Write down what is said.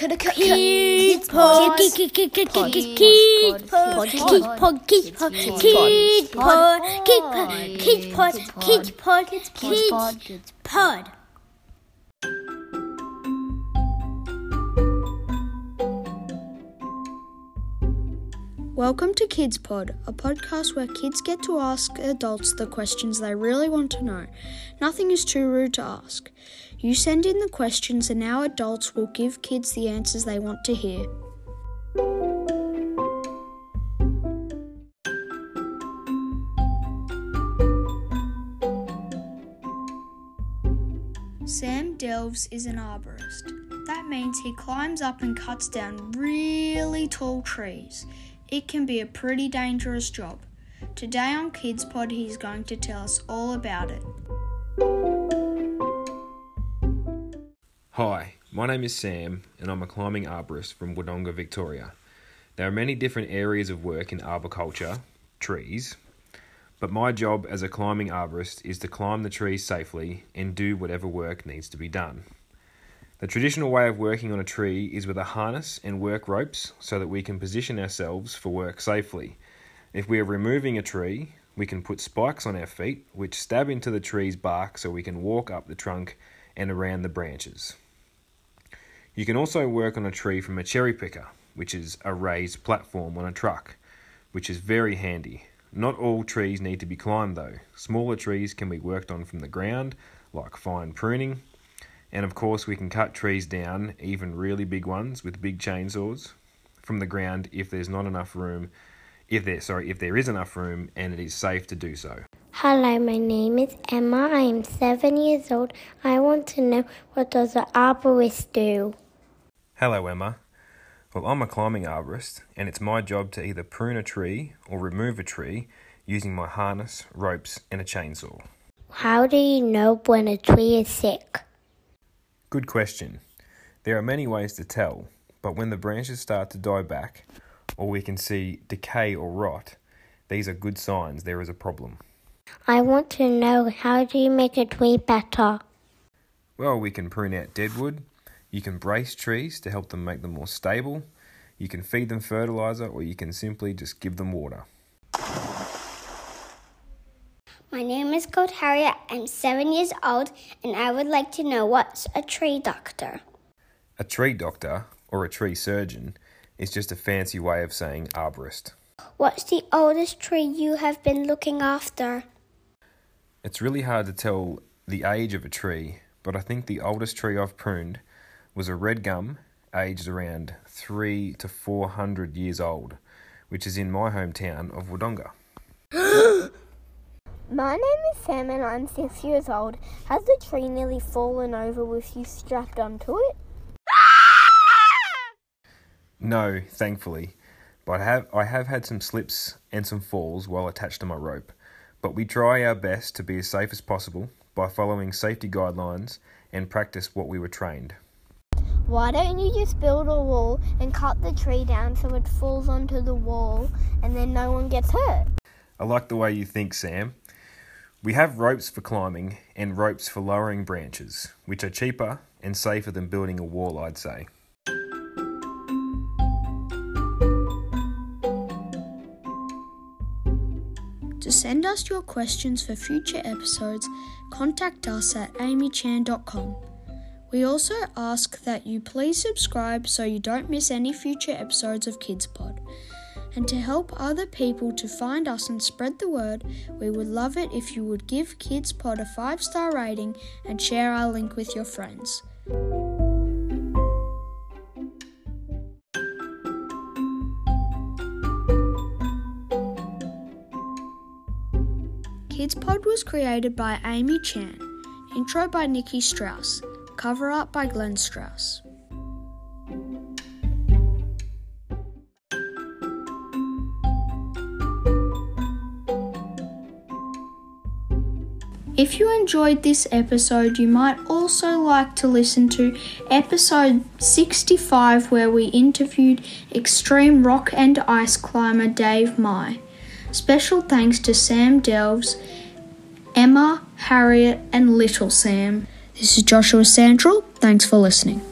Kids Pod. Kids Pod. Kids Pod. Kids Pod. Kids Pod. Kids Pod. Kids Pod. Kids Pod. Kids Pod. Welcome to Kids Pod, a podcast where kids get to ask adults the questions they really want to know. Nothing is too rude to ask. You send in the questions, and our adults will give kids the answers they want to hear. Sam Delves is an arborist. That means he climbs up and cuts down really tall trees. It can be a pretty dangerous job. Today on Kids Pod, he's going to tell us all about it. Hi, my name is Sam, and I'm a climbing arborist from Wodonga, Victoria. There are many different areas of work in arboriculture, trees, but my job as a climbing arborist is to climb the trees safely and do whatever work needs to be done. The traditional way of working on a tree is with a harness and work ropes so that we can position ourselves for work safely. If we are removing a tree, we can put spikes on our feet which stab into the tree's bark so we can walk up the trunk and around the branches. You can also work on a tree from a cherry picker, which is a raised platform on a truck, which is very handy. Not all trees need to be climbed though. Smaller trees can be worked on from the ground, like fine pruning, and of course, we can cut trees down, even really big ones, with big chainsaws from the ground if there's not enough room. If there, sorry, if there is enough room and it is safe to do so. Hello, my name is Emma. I am seven years old. I want to know what does an arborist do? Hello, Emma. Well, I'm a climbing arborist, and it's my job to either prune a tree or remove a tree using my harness, ropes, and a chainsaw. How do you know when a tree is sick? Good question. There are many ways to tell, but when the branches start to die back, or we can see decay or rot, these are good signs there is a problem. I want to know how do you make a tree better? Well, we can prune out deadwood, you can brace trees to help them make them more stable, you can feed them fertilizer, or you can simply just give them water. My name is Colt Harriet. I'm seven years old, and I would like to know what's a tree doctor. A tree doctor, or a tree surgeon, is just a fancy way of saying arborist. What's the oldest tree you have been looking after? It's really hard to tell the age of a tree, but I think the oldest tree I've pruned was a red gum aged around three to four hundred years old, which is in my hometown of Wodonga. My name is Sam and I'm six years old. Has the tree nearly fallen over with you strapped onto it? No, thankfully. But I have I have had some slips and some falls while attached to my rope. But we try our best to be as safe as possible by following safety guidelines and practice what we were trained. Why don't you just build a wall and cut the tree down so it falls onto the wall and then no one gets hurt? I like the way you think, Sam. We have ropes for climbing and ropes for lowering branches, which are cheaper and safer than building a wall, I'd say. To send us your questions for future episodes, contact us at amychan.com. We also ask that you please subscribe so you don't miss any future episodes of Kids Pod. And to help other people to find us and spread the word, we would love it if you would give Kids Pod a 5 star rating and share our link with your friends. Kids Pod was created by Amy Chan, intro by Nikki Strauss, cover art by Glenn Strauss. If you enjoyed this episode, you might also like to listen to episode 65, where we interviewed extreme rock and ice climber Dave Mai. Special thanks to Sam Delves, Emma, Harriet, and Little Sam. This is Joshua Sandrell. Thanks for listening.